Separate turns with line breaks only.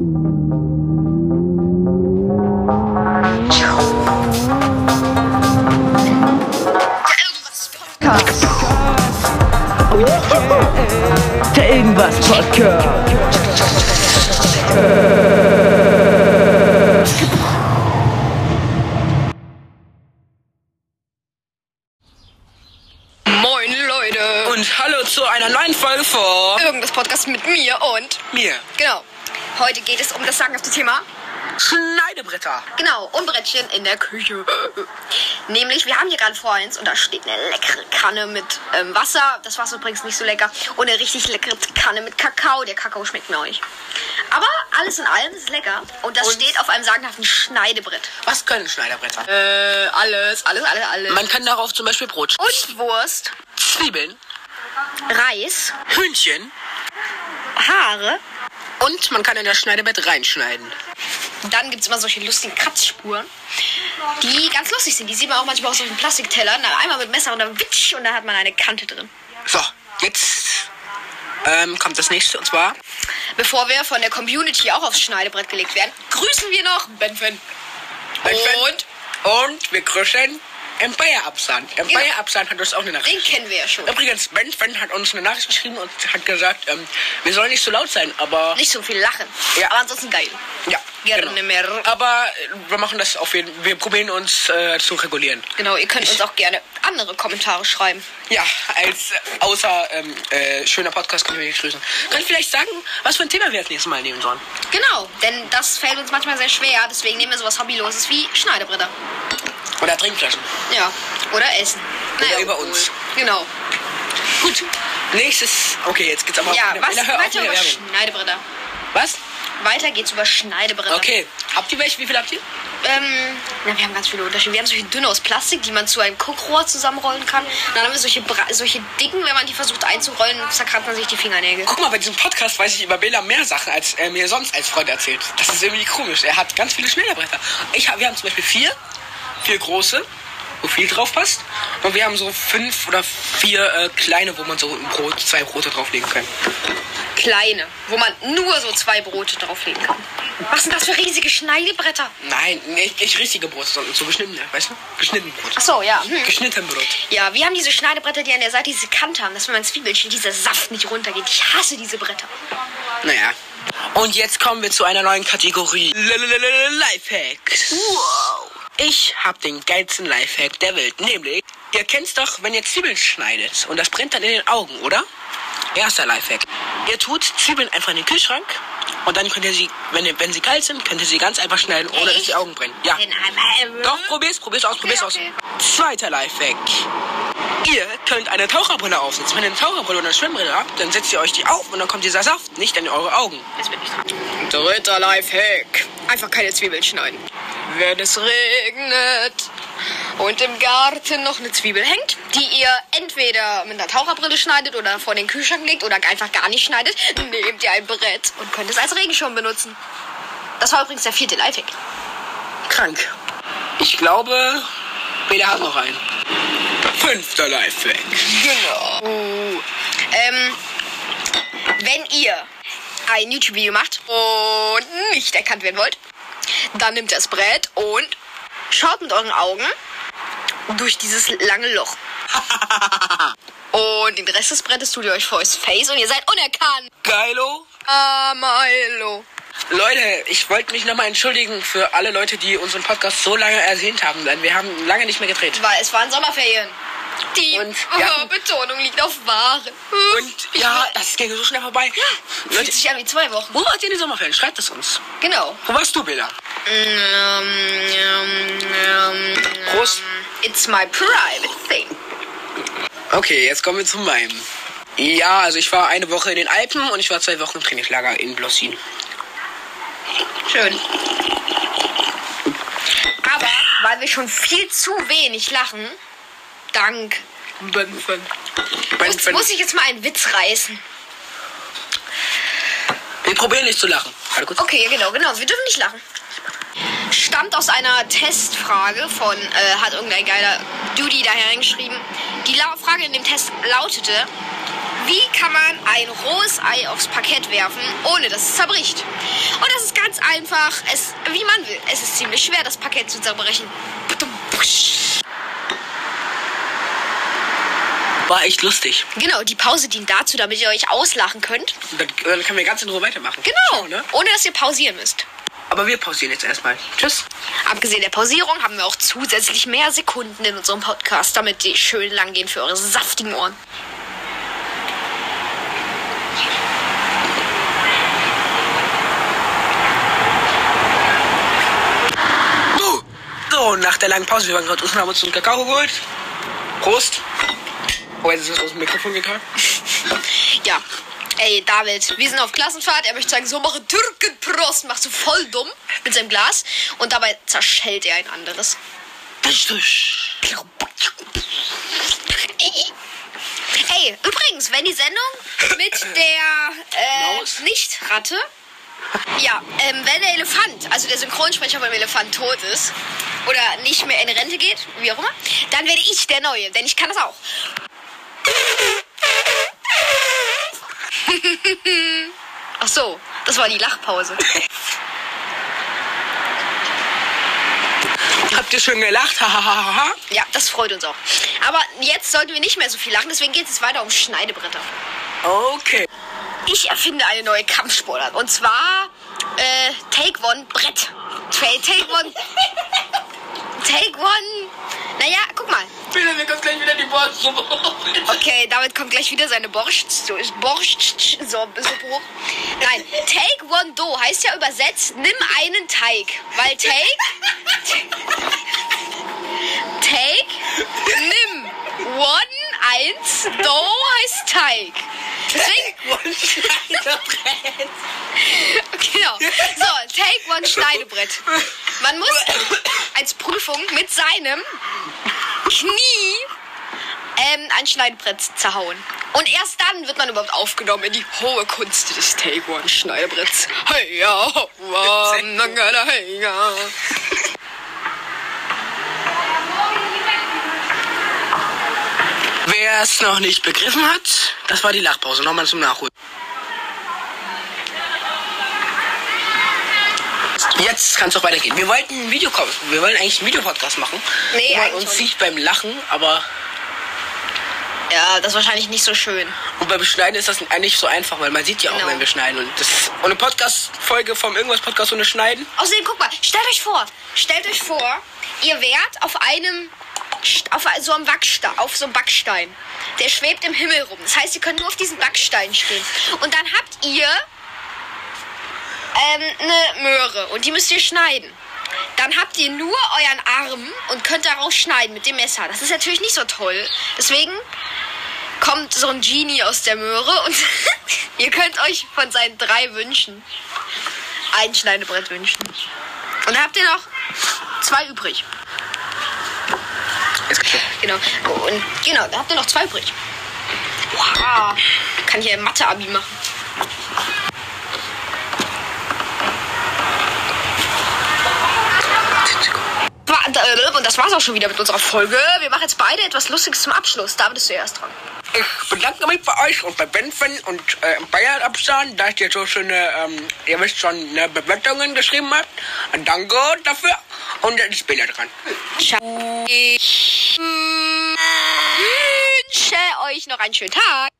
Podcast. Der Irgendwas Podcast.
Moin Leute!
Und hallo zu einer neuen Folge von
Irgendwas Podcast mit mir und
mir.
genau. Heute geht es um das sagenhafte Thema.
Schneidebretter.
Genau, und Brettchen in der Küche. Nämlich, wir haben hier gerade vor uns und da steht eine leckere Kanne mit ähm, Wasser. Das Wasser übrigens nicht so lecker. Und eine richtig leckere Kanne mit Kakao. Der Kakao schmeckt mir auch nicht. Aber alles in allem ist es lecker. Und das
Und-
steht auf einem sagenhaften Schneidebrett.
Was können Schneiderbretter?
Äh, alles, alles, alles, alles.
Man kann darauf zum Beispiel Brot,
und Wurst,
Zwiebeln,
Reis,
Hühnchen
Haare.
Und man kann in das Schneidebett reinschneiden.
Dann gibt es immer solche lustigen Kratzspuren, die ganz lustig sind. Die sieht man auch manchmal auf solchen Plastiktellern. Dann einmal mit Messer und dann witsch und da hat man eine Kante drin.
So, jetzt ähm, kommt das nächste und zwar
Bevor wir von der Community auch aufs Schneidebrett gelegt werden, grüßen wir noch Benfen. Und
und wir grüßen Empire Absand. Empire Absand hat uns auch eine Nachricht.
den kennen wir ja schon.
Übrigens, Ben Fan hat uns eine Nachricht geschrieben und hat gesagt, ähm, wir sollen nicht so laut sein, aber
Nicht so viel lachen.
Ja.
Aber ansonsten geil.
ja,
Gerne
genau.
mehr.
Aber äh, wir machen das auf jeden Wir probieren uns äh, zu regulieren.
Genau, ihr könnt uns auch gerne andere Kommentare schreiben.
Ja, als äh, außer ähm, äh, schöner Podcast können wir dich grüßen. Könnt vielleicht sagen, was für ein Thema wir als nächstes Mal nehmen sollen?
Genau, denn das fällt uns manchmal sehr schwer. Deswegen nehmen wir sowas Hobbyloses wie Schneidebretter.
Oder Trinkflaschen.
Ja, oder Essen.
Oder über
obwohl.
uns.
Genau.
Gut. Nächstes. Okay, jetzt geht's aber
Ja,
auf,
was?
auf
Weiter
mit
über. Schneidebritter.
Was?
Weiter geht's über Schneidebretter.
Okay. Habt ihr welche? Wie viel habt ihr?
Ähm, ja, wir haben ganz viele Unterschiede. Wir haben solche dünne aus Plastik, die man zu einem Guckrohr zusammenrollen kann. Dann haben wir solche, Bra solche dicken, wenn man die versucht einzurollen, zerkratzt man sich die Fingernägel.
Guck mal, bei diesem Podcast weiß ich über Bela mehr Sachen, als er mir sonst als Freund erzählt. Das ist irgendwie komisch. Er hat ganz viele Schneiderbretter. Ich hab, wir haben zum Beispiel vier. Vier große, wo viel drauf passt. Und wir haben so fünf oder vier äh, kleine, wo man so ein Brot, zwei Brote drauflegen kann.
Kleine, wo man nur so zwei Brote drauflegen kann. Was sind das für riesige Schneidebretter?
Nein, nicht, nicht richtige Brote, sondern so geschnittene, weißt du? Geschnitten Brot.
Ach so, ja. Hm.
Geschnitten Brot.
Ja, wir haben diese Schneidebretter, die an der Seite diese Kante haben, dass wenn man Zwiebeln schält, dieser Saft nicht runtergeht. Ich hasse diese Bretter.
Naja. Und jetzt kommen wir zu einer neuen Kategorie. Lifehacks.
Wow.
Ich hab den geilsten Lifehack der Welt. Nämlich, ihr kennt's doch, wenn ihr Zwiebeln schneidet und das brennt dann in den Augen, oder? Erster Lifehack. Ihr tut Zwiebeln einfach in den Kühlschrank und dann könnt ihr sie, wenn, wenn sie kalt sind, könnt ihr sie ganz einfach schneiden, ohne dass die Augen brennen. Ja. Doch, probier's, probier's aus, probier's aus.
okay.
Zweiter Lifehack. Ihr könnt eine Taucherbrille aufsetzen. Wenn ihr eine Taucherbrille oder eine Schwimmbrille habt, dann setzt ihr euch die auf und dann kommt dieser Saft nicht in eure Augen.
Jetzt bin ich dran. Dritter Lifehack. Einfach keine Zwiebeln schneiden. Wenn es regnet und im Garten noch eine Zwiebel hängt, die ihr entweder mit einer Taucherbrille schneidet oder vor den Kühlschrank legt oder einfach gar nicht schneidet, nehmt ihr ein Brett und könnt es als Regenschirm benutzen. Das war übrigens der vierte Lifehack.
Krank. Ich glaube, Peter hat noch einen. Fünfter Lifehack.
Genau. Ähm, wenn ihr ein YouTube-Video macht und nicht erkannt werden wollt, dann nehmt ihr das Brett und schaut mit euren Augen durch dieses lange Loch. Und den Rest des Brettes tut ihr euch vor das Face und ihr seid unerkannt.
Geilo.
Ah, Milo.
Leute, ich wollte mich nochmal entschuldigen für alle Leute, die unseren Podcast so lange ersehnt haben, denn wir haben lange nicht mehr gedreht.
Weil es waren Sommerferien. Die
Und hatten-
Betonung liegt auf Waren.
Und
Ich
ja, das ging so schnell vorbei.
fühlt
Leute,
sich an wie zwei Wochen.
wo wart ihr in den Sommerferien? Schreibt es uns.
Genau.
Wo warst du, Bela? Prost.
It's my private thing.
Okay, jetzt kommen wir zu meinem. Ja, also ich war eine Woche in den Alpen und ich war zwei Wochen im Trainingslager in Blossin.
Schön. Aber weil wir schon viel zu wenig lachen, dank Benfen, muss, muss ich jetzt mal einen Witz reißen.
Wir probieren nicht zu lachen.
Okay, genau, genau. Wir dürfen nicht lachen. Stammt aus einer Testfrage von, äh, hat irgendein geiler Duty da hereingeschrieben. Die Frage in dem Test lautete, wie kann man ein rohes Ei aufs Parkett werfen, ohne dass es zerbricht? Und das ist einfach, es, wie man will. Es ist ziemlich schwer, das Paket zu zerbrechen.
War echt lustig.
Genau, die Pause dient dazu, damit ihr euch auslachen könnt.
Dann, dann können wir ganz in Ruhe weitermachen.
Genau,
Ne?
ohne dass ihr pausieren müsst.
Aber wir pausieren jetzt erstmal. Tschüss.
Abgesehen der Pausierung haben wir auch zusätzlich mehr Sekunden in unserem Podcast, damit die schön lang gehen für eure saftigen Ohren.
So, nach der langen Pause, wir waren gerade draußen, haben uns einen Kakao geholt. Prost. Oh, jetzt ist es aus dem Mikrofon gekommen.
Ja. Ey, David, wir sind auf Klassenfahrt. Er möchte sagen, so mache Türkenprost. Macht so voll dumm mit seinem Glas. Und dabei zerschellt er ein anderes. Ey, übrigens, wenn die Sendung mit der äh? Nicht-Ratte. Ja, ähm, wenn der Elefant, also der Synchronsprecher beim Elefant tot ist oder nicht mehr in Rente geht, wie auch immer, dann werde ich der Neue, denn ich kann das auch. Ach so, das war die Lachpause.
Habt ihr schön gelacht?
Ja, das freut uns auch. Aber jetzt sollten wir nicht mehr so viel lachen, deswegen geht es weiter um Schneidebretter.
okay.
Ich erfinde eine neue Kampfsportart. Und zwar äh, Take One Brett. Take One. Take One. Naja, guck mal.
Bitte, mir kommt gleich wieder die Wurstsuppe.
Okay, damit kommt gleich wieder seine Borscht. So ist Borscht. Hoch. Nein, Take One Do heißt ja übersetzt, nimm einen Teig. Weil Take. Take. Nimm. One, eins. Do heißt Teig. Deswegen Genau. So, take one Schneidebrett. Man muss als Prüfung mit seinem Knie ähm, ein Schneidebrett zerhauen. Und erst dann wird man überhaupt aufgenommen in die hohe Kunst des Take One Schneidebretts. Hey ja, hey ja.
Wer es noch nicht begriffen hat, das war die Lachpause. Nochmal zum Nachholen. Jetzt kann es auch weitergehen. Wir wollten ein Video wir wollen eigentlich einen Videopodcast machen.
Nee,
wo man
eigentlich
uns sieht beim Lachen, aber
Ja, das ist wahrscheinlich nicht so schön.
und beim Schneiden ist das nicht so einfach, weil man sieht ja auch,
Genau.
wenn wir schneiden. Und, das, und eine Podcast-Folge vom irgendwas Podcast ohne Schneiden.
Außerdem, guck mal, stellt euch vor, stellt euch vor, ihr wärt auf einem, auf so einem Backstein, auf so einem Backstein. Der schwebt im Himmel rum. Das heißt, ihr könnt nur auf diesen Backstein stehen. Und dann habt ihr ähm, eine Möhre und die müsst ihr schneiden. Dann habt ihr nur euren Arm und könnt daraus schneiden mit dem Messer. Das ist natürlich nicht so toll. Deswegen kommt so ein Genie aus der Möhre und ihr könnt euch von seinen drei Wünschen ein Schneidebrett wünschen. Und dann habt ihr noch zwei übrig. Genau. Und genau, da habt ihr noch zwei übrig. Wow. Kann ich ja Mathe-Abi machen. Wa- äh, Und das war's auch schon wieder mit unserer Folge. Wir machen jetzt beide etwas Lustiges zum Abschluss. Da bist du erst dran.
Ich bedanke mich bei euch und bei Benfen und äh, Bayern Abstand, dass ihr so schöne, ähm, ihr wisst schon, ne, Bewertungen geschrieben habt. Danke dafür. Und jetzt ist Bela dran.
Ciao. Ich wünsche euch noch einen schönen Tag.